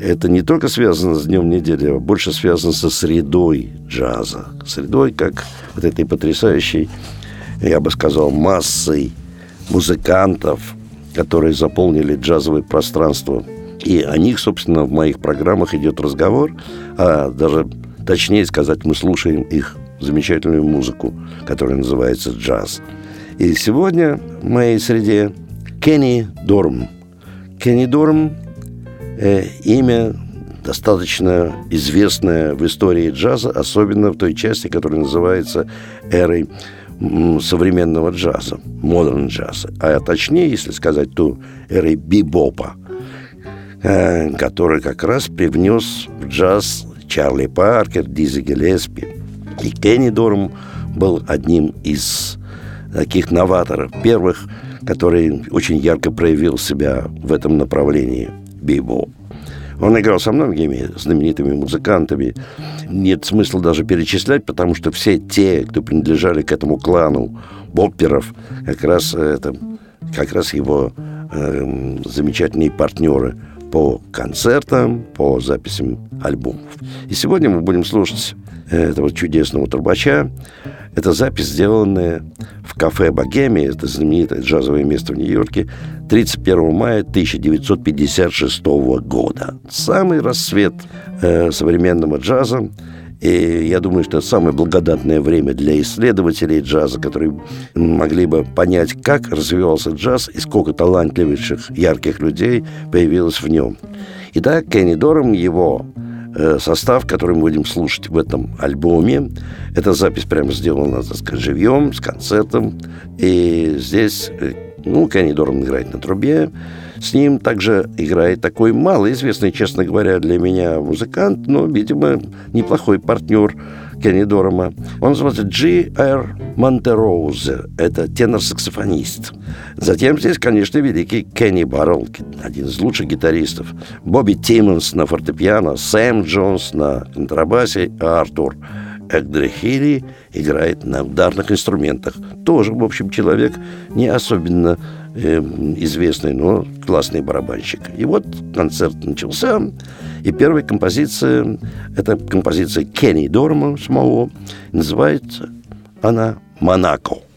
это не только связано с днем недели, а больше связано со средой джаза. Средой, как вот этой потрясающей, я бы сказал, массой музыкантов, которые заполнили джазовое пространство. И о них, собственно, в моих программах идет разговор, а даже точнее сказать, мы слушаем их замечательную музыку, которая называется джаз. И сегодня в моей среде Кенни Дорм. Кенни Дорм э, имя достаточно известное в истории джаза, особенно в той части, которая называется эрой современного джаза, модерн джаза, а точнее, если сказать, то эрой бибопа, э, который как раз привнес в джаз Чарли Паркер, Дизи Гелеспи. И Кенни Дорм был одним из таких новаторов, первых, который очень ярко проявил себя в этом направлении бибоп. Он играл со многими знаменитыми музыкантами. Нет смысла даже перечислять, потому что все те, кто принадлежали к этому клану бопперов, как раз это как раз его э, замечательные партнеры по концертам, по записям альбомов. И сегодня мы будем слушать этого чудесного трубача. Это запись, сделанная в кафе «Богемия», это знаменитое джазовое место в Нью-Йорке, 31 мая 1956 года. Самый рассвет э, современного джаза. И я думаю, что это самое благодатное время для исследователей джаза, которые могли бы понять, как развивался джаз и сколько талантливейших, ярких людей появилось в нем. Итак, Кенни Дором, его состав, который мы будем слушать в этом альбоме. Эта запись прямо сделана, так сказать, живьем, с концертом. И здесь, э, ну, Кенни Дорн играет на трубе. С ним также играет такой малоизвестный, честно говоря, для меня музыкант, но, видимо, неплохой партнер Кенни Дорма. Он называется G.R. Монтероузе. Это тенор-саксофонист. Затем здесь, конечно, великий Кенни Баррелл, один из лучших гитаристов. Бобби Тиммонс на фортепиано, Сэм Джонс на контрабасе, а Артур Экдрехили играет на ударных инструментах. Тоже, в общем, человек не особенно э, известный, но классный барабанщик. И вот концерт начался. И первая композиция, это композиция Кенни Дорма самого, называется она «Монако».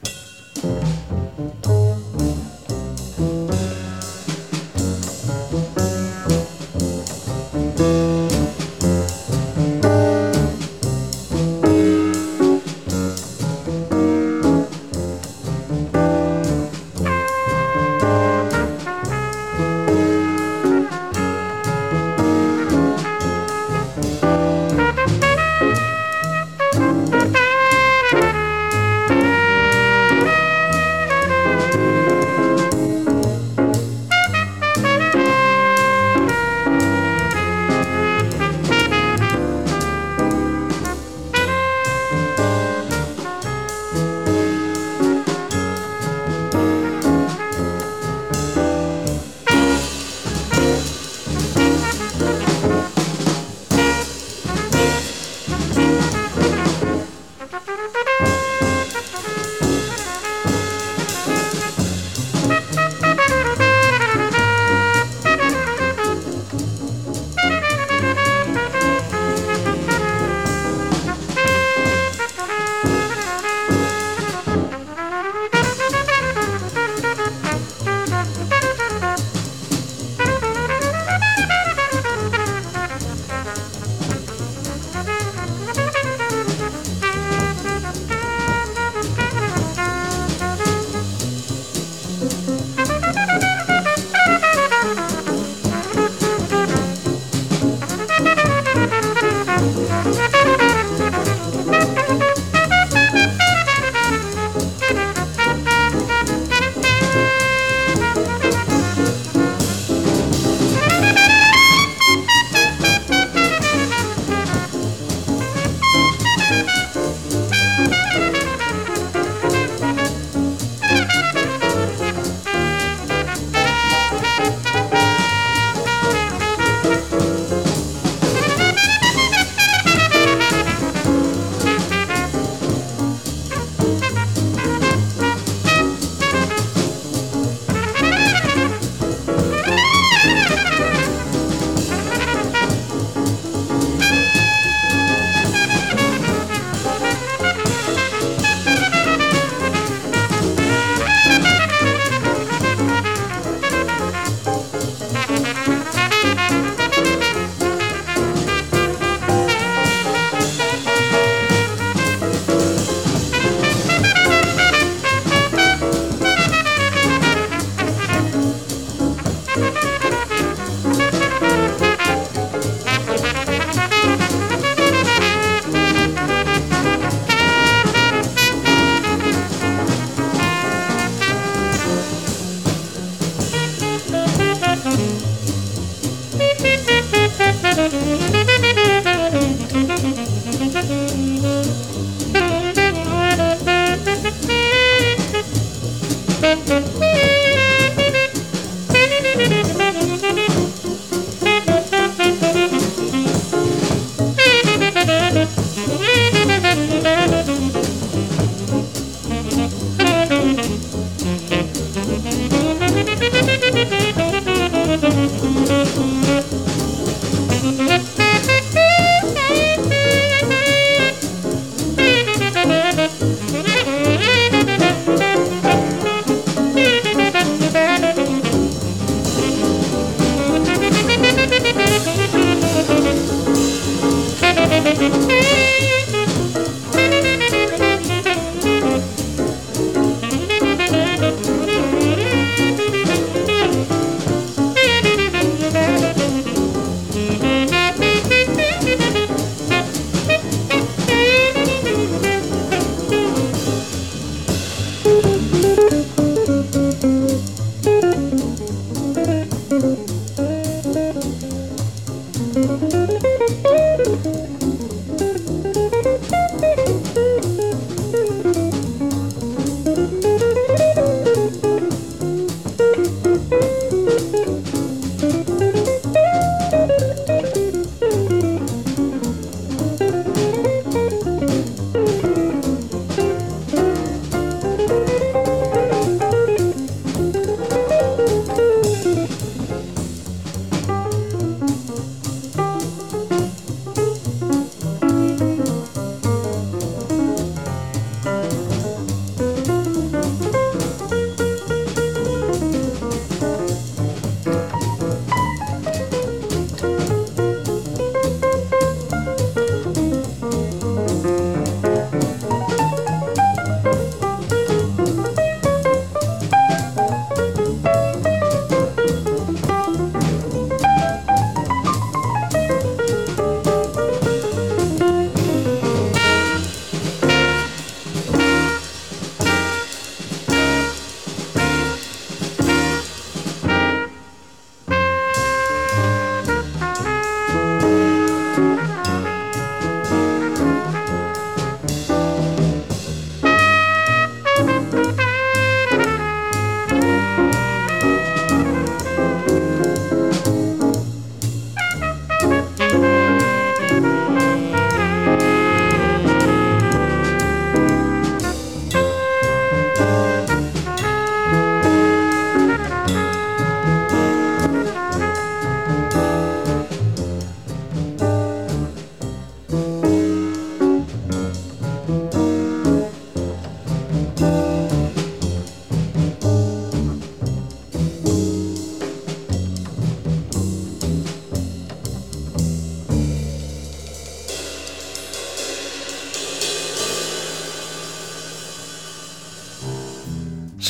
Música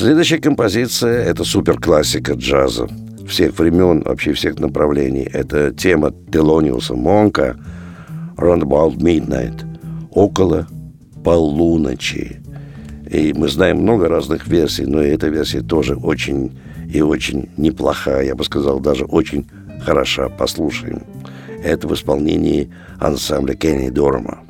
Следующая композиция – это суперклассика джаза всех времен, вообще всех направлений. Это тема Телониуса Монка «Round about midnight» – «Около полуночи». И мы знаем много разных версий, но эта версия тоже очень и очень неплохая, я бы сказал, даже очень хороша. Послушаем. Это в исполнении ансамбля Кенни Дорма.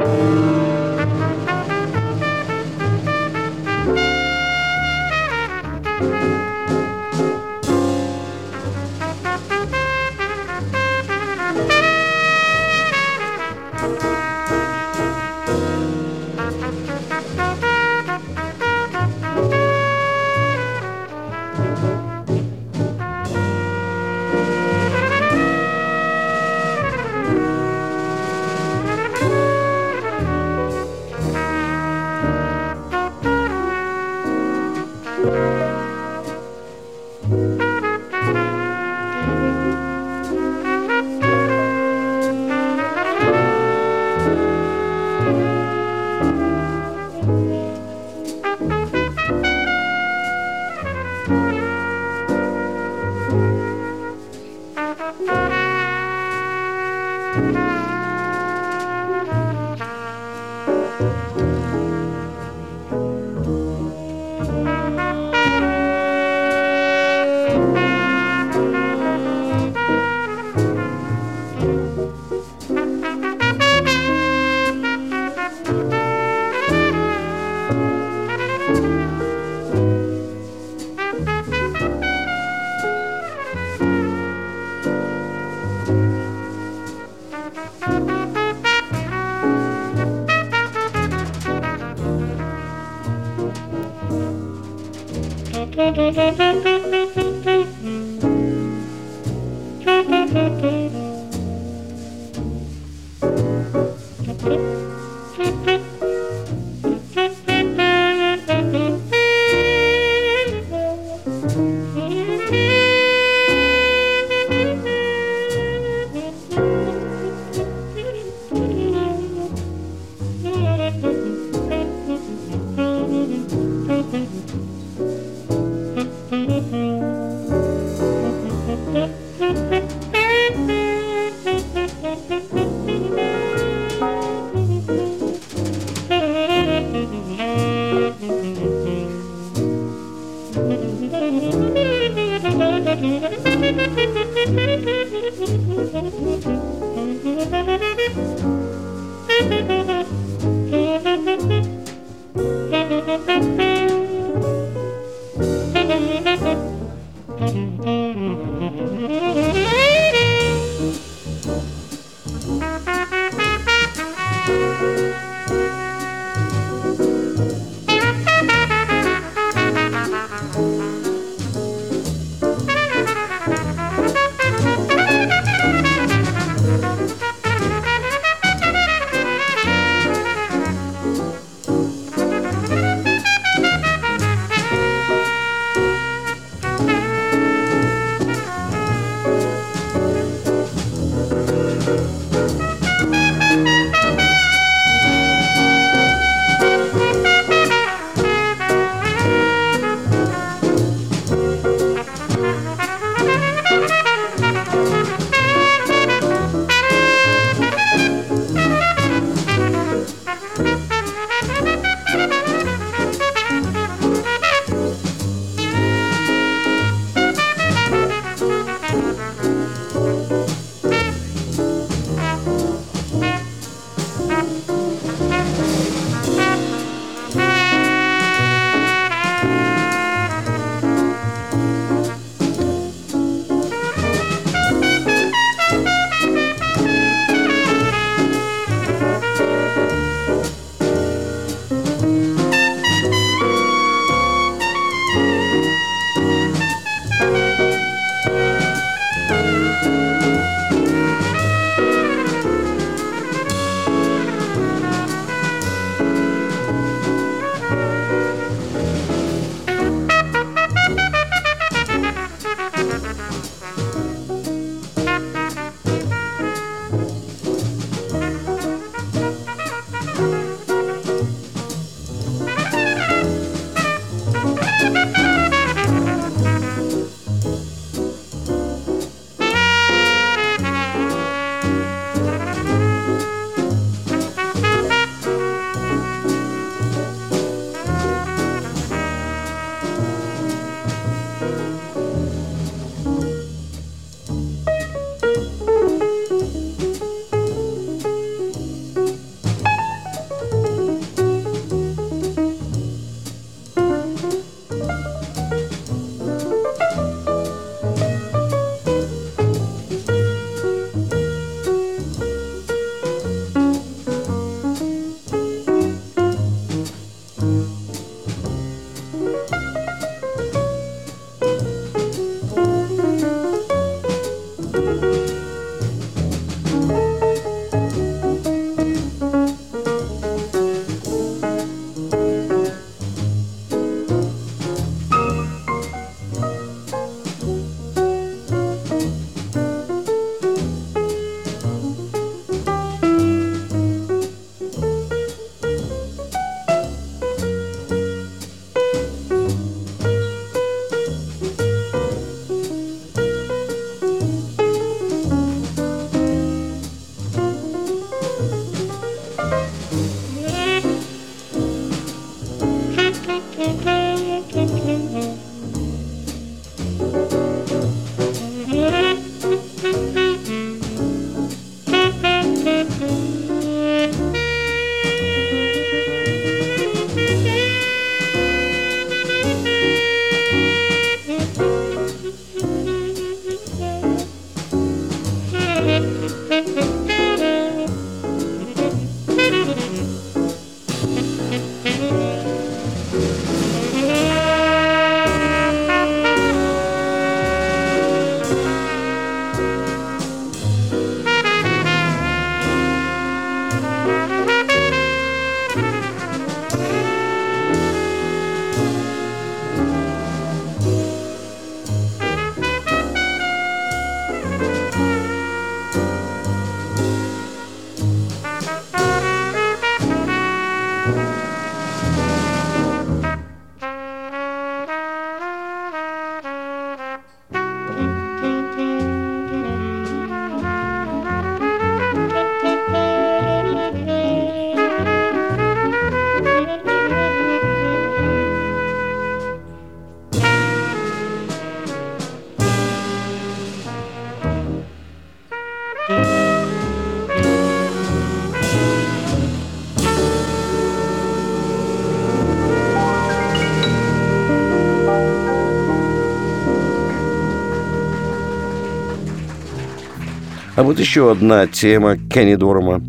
А вот еще одна тема Кенни Дорма.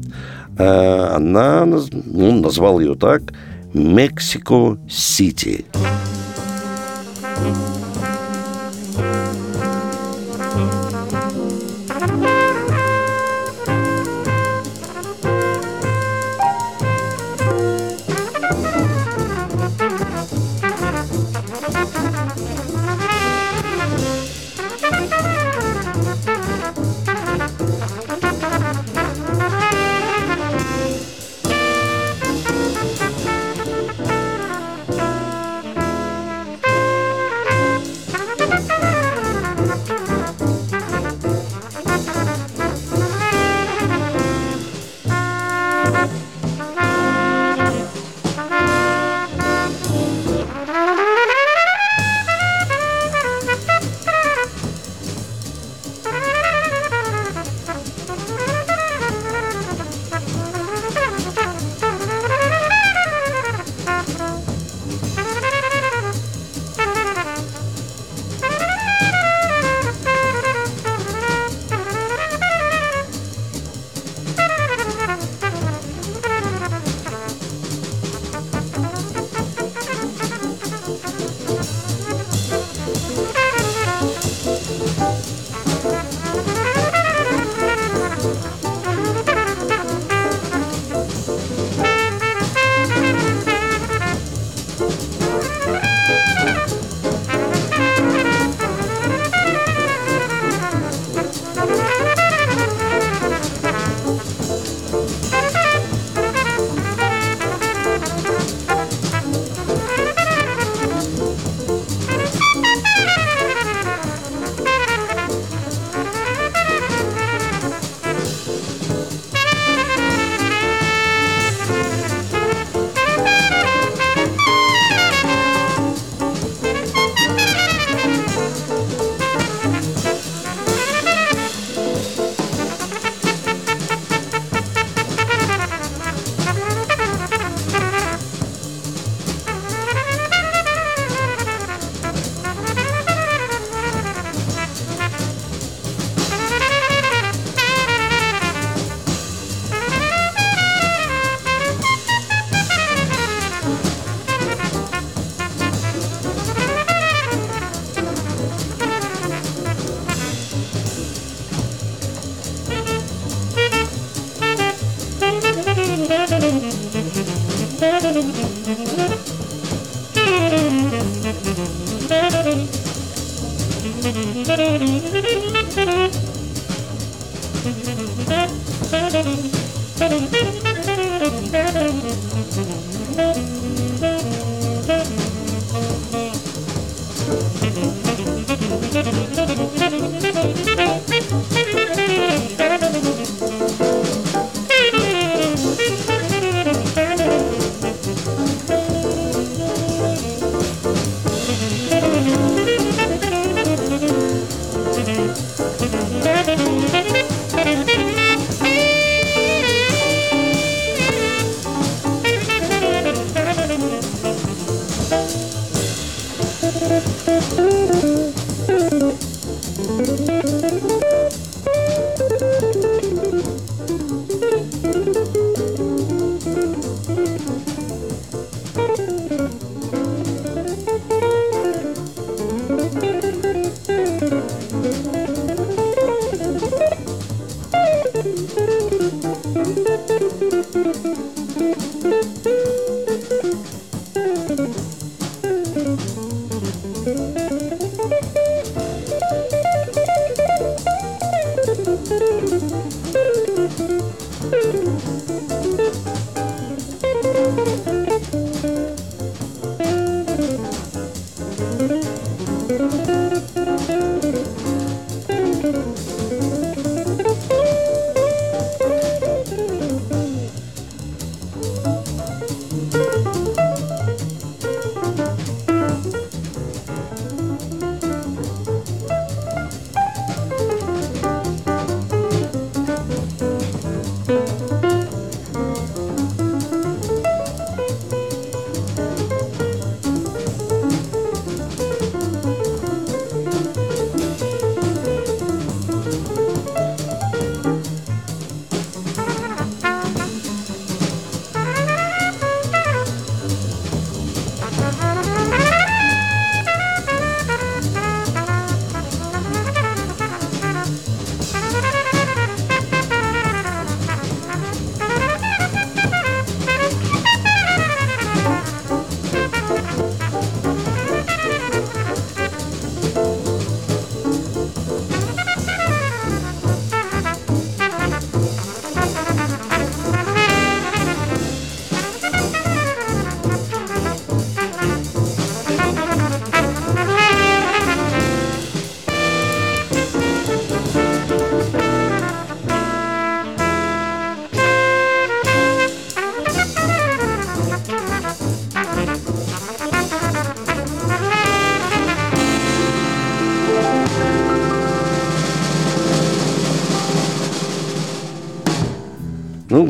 Э, она, ну, назвал ее так, «Мексико-Сити». Ну,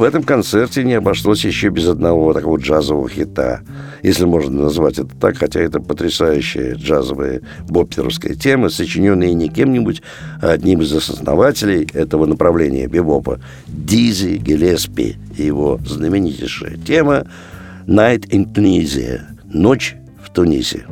в этом концерте не обошлось еще без одного такого джазового хита, если можно назвать это так, хотя это потрясающая джазовая бопперовская тема, сочиненная не кем-нибудь, а одним из основателей этого направления бибопа, Дизи Гелеспи, и его знаменитейшая тема «Night in Tunisia» – «Ночь в Тунисе».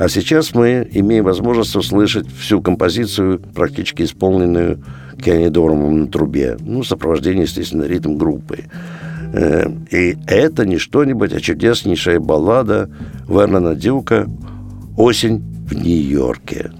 А сейчас мы имеем возможность услышать всю композицию, практически исполненную Кенни Дормом на трубе. Ну, сопровождение, естественно, ритм группы. Э, и это не что-нибудь, а чудеснейшая баллада Вернона Дюка «Осень в Нью-Йорке».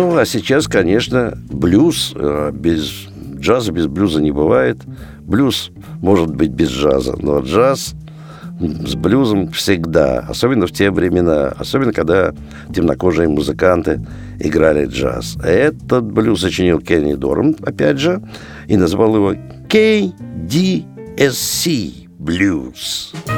Ну, а сейчас, конечно, блюз э, без джаза, без блюза не бывает. Блюз может быть без джаза, но джаз с блюзом всегда, особенно в те времена, особенно когда темнокожие музыканты играли джаз. Этот блюз сочинил Кенни Дорм, опять же, и назвал его KDSC Blues. Blues.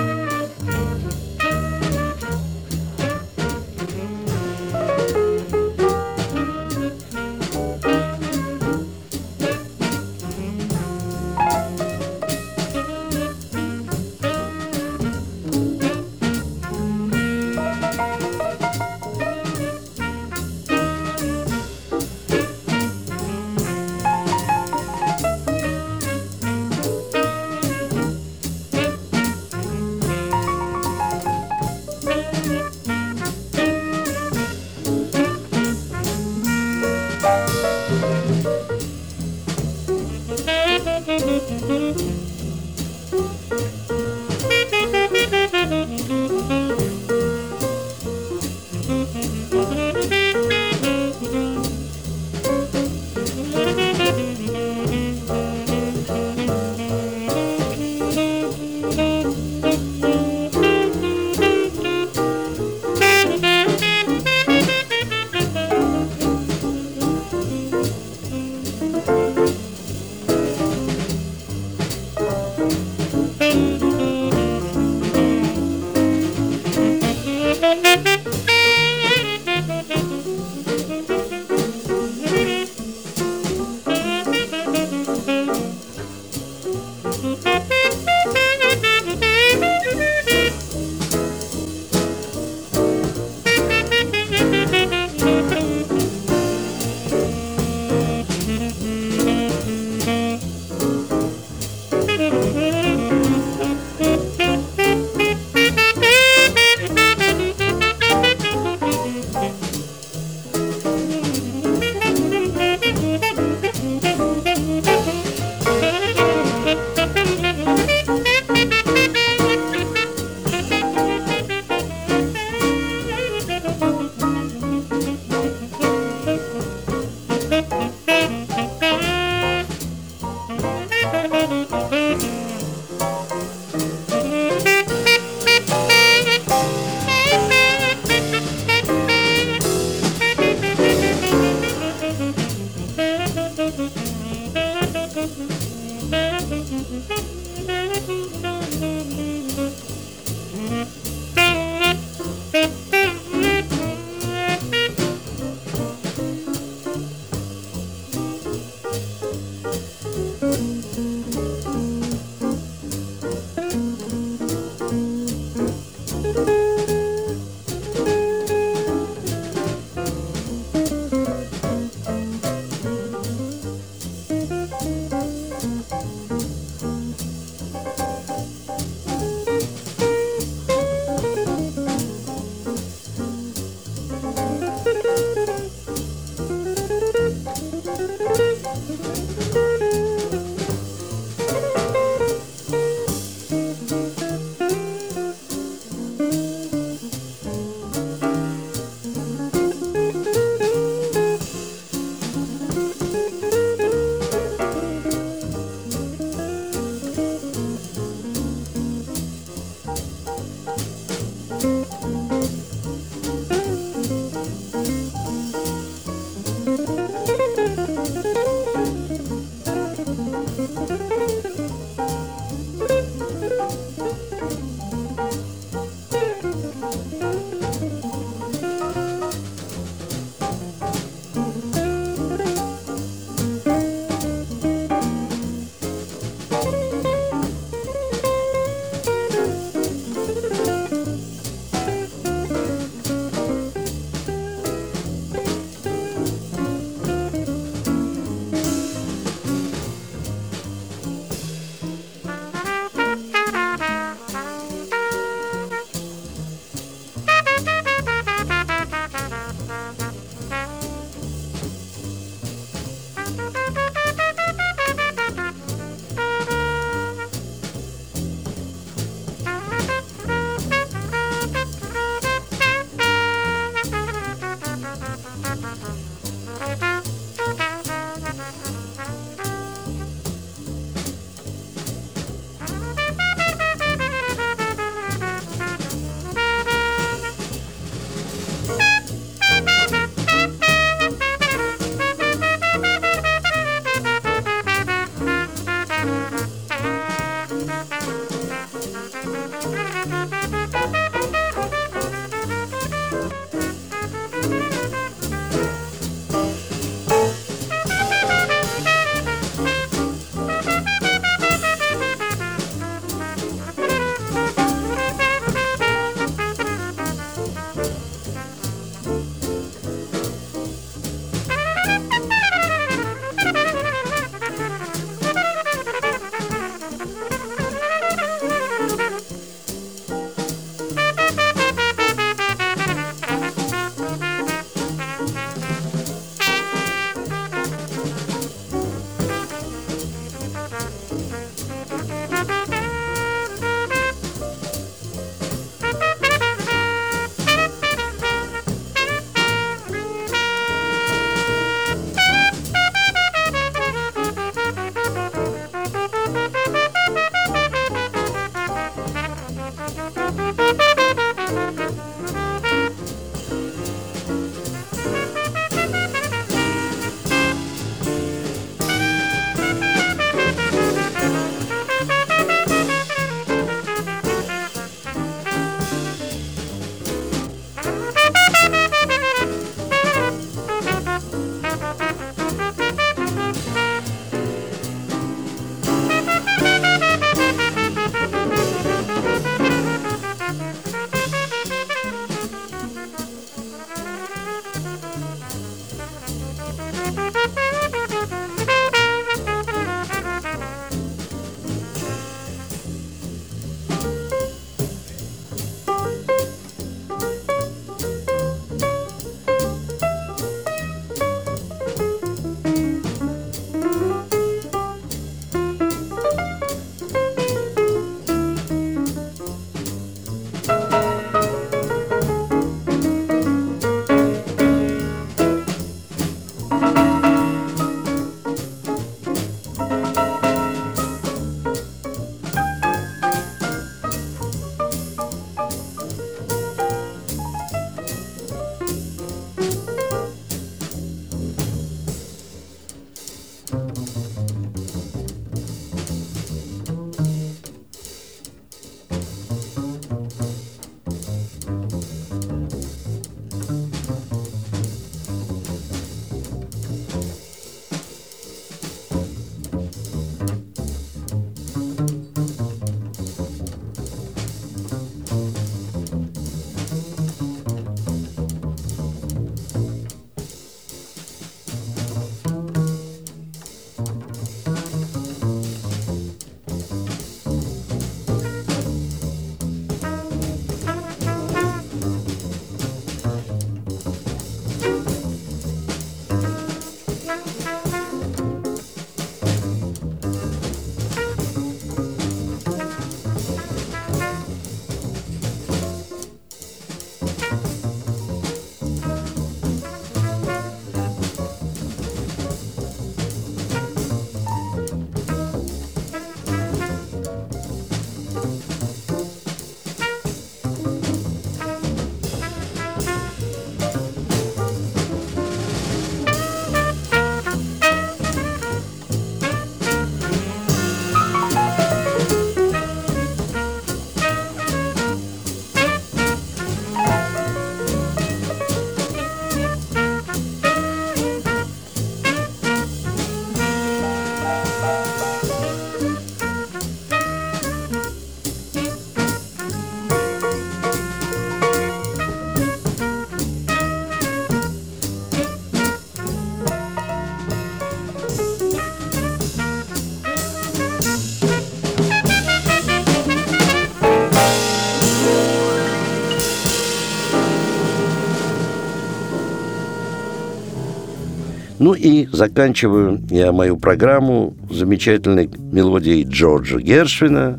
Ну и заканчиваю я мою программу замечательной мелодией Джорджа Гершвина,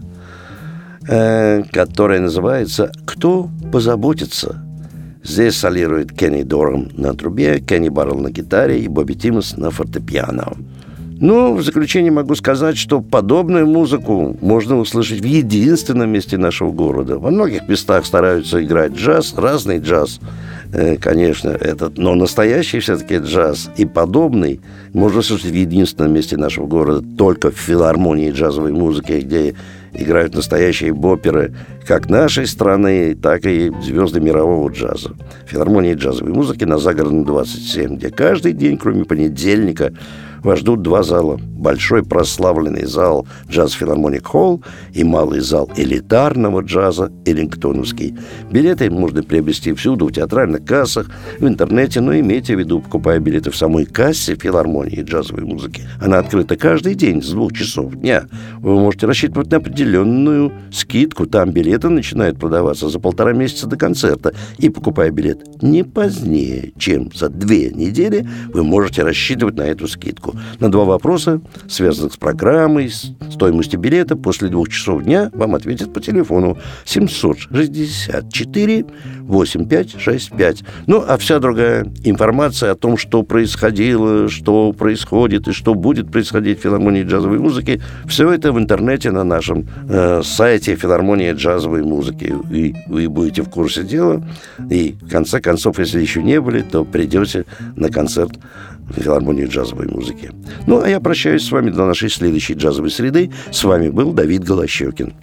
э, которая называется «Кто позаботится?». Здесь солирует Кенни Дором на трубе, Кенни Баррелл на гитаре и Бобби Тиммос на фортепиано. Ну, в заключение могу сказать, что подобную музыку можно услышать в единственном месте нашего города. Во многих местах стараются играть джаз, разный джаз, конечно, этот, но настоящий все-таки джаз и подобный можно услышать в единственном месте нашего города, только в филармонии джазовой музыки, где играют настоящие боперы как нашей страны, так и звезды мирового джаза. Филармонии джазовой музыки на Загородном 27, где каждый день, кроме понедельника, вас ждут два зала. Большой прославленный зал «Джаз Филармоник Холл» и малый зал элитарного джаза «Эллингтоновский». Билеты можно приобрести всюду, в театральных кассах, в интернете, но имейте в виду, покупая билеты в самой кассе филармонии джазовой музыки. Она открыта каждый день с двух часов дня. Вы можете рассчитывать на определенную скидку. Там билеты начинают продаваться за полтора месяца до концерта. И покупая билет не позднее, чем за две недели, вы можете рассчитывать на эту скидку. На два вопроса, связанных с программой, с стоимостью билета, после двух часов дня вам ответят по телефону 764 8565. Ну, а вся другая информация о том, что происходило, что происходит и что будет происходить в филармонии джазовой музыки, все это в интернете на нашем э, сайте филармонии джазовой музыки. И вы будете в курсе дела. И в конце концов, если еще не были, то придете на концерт филармонии джазовой музыки. Ну, а я прощаюсь с вами до нашей следующей джазовой среды. С вами был Давид Голощекин.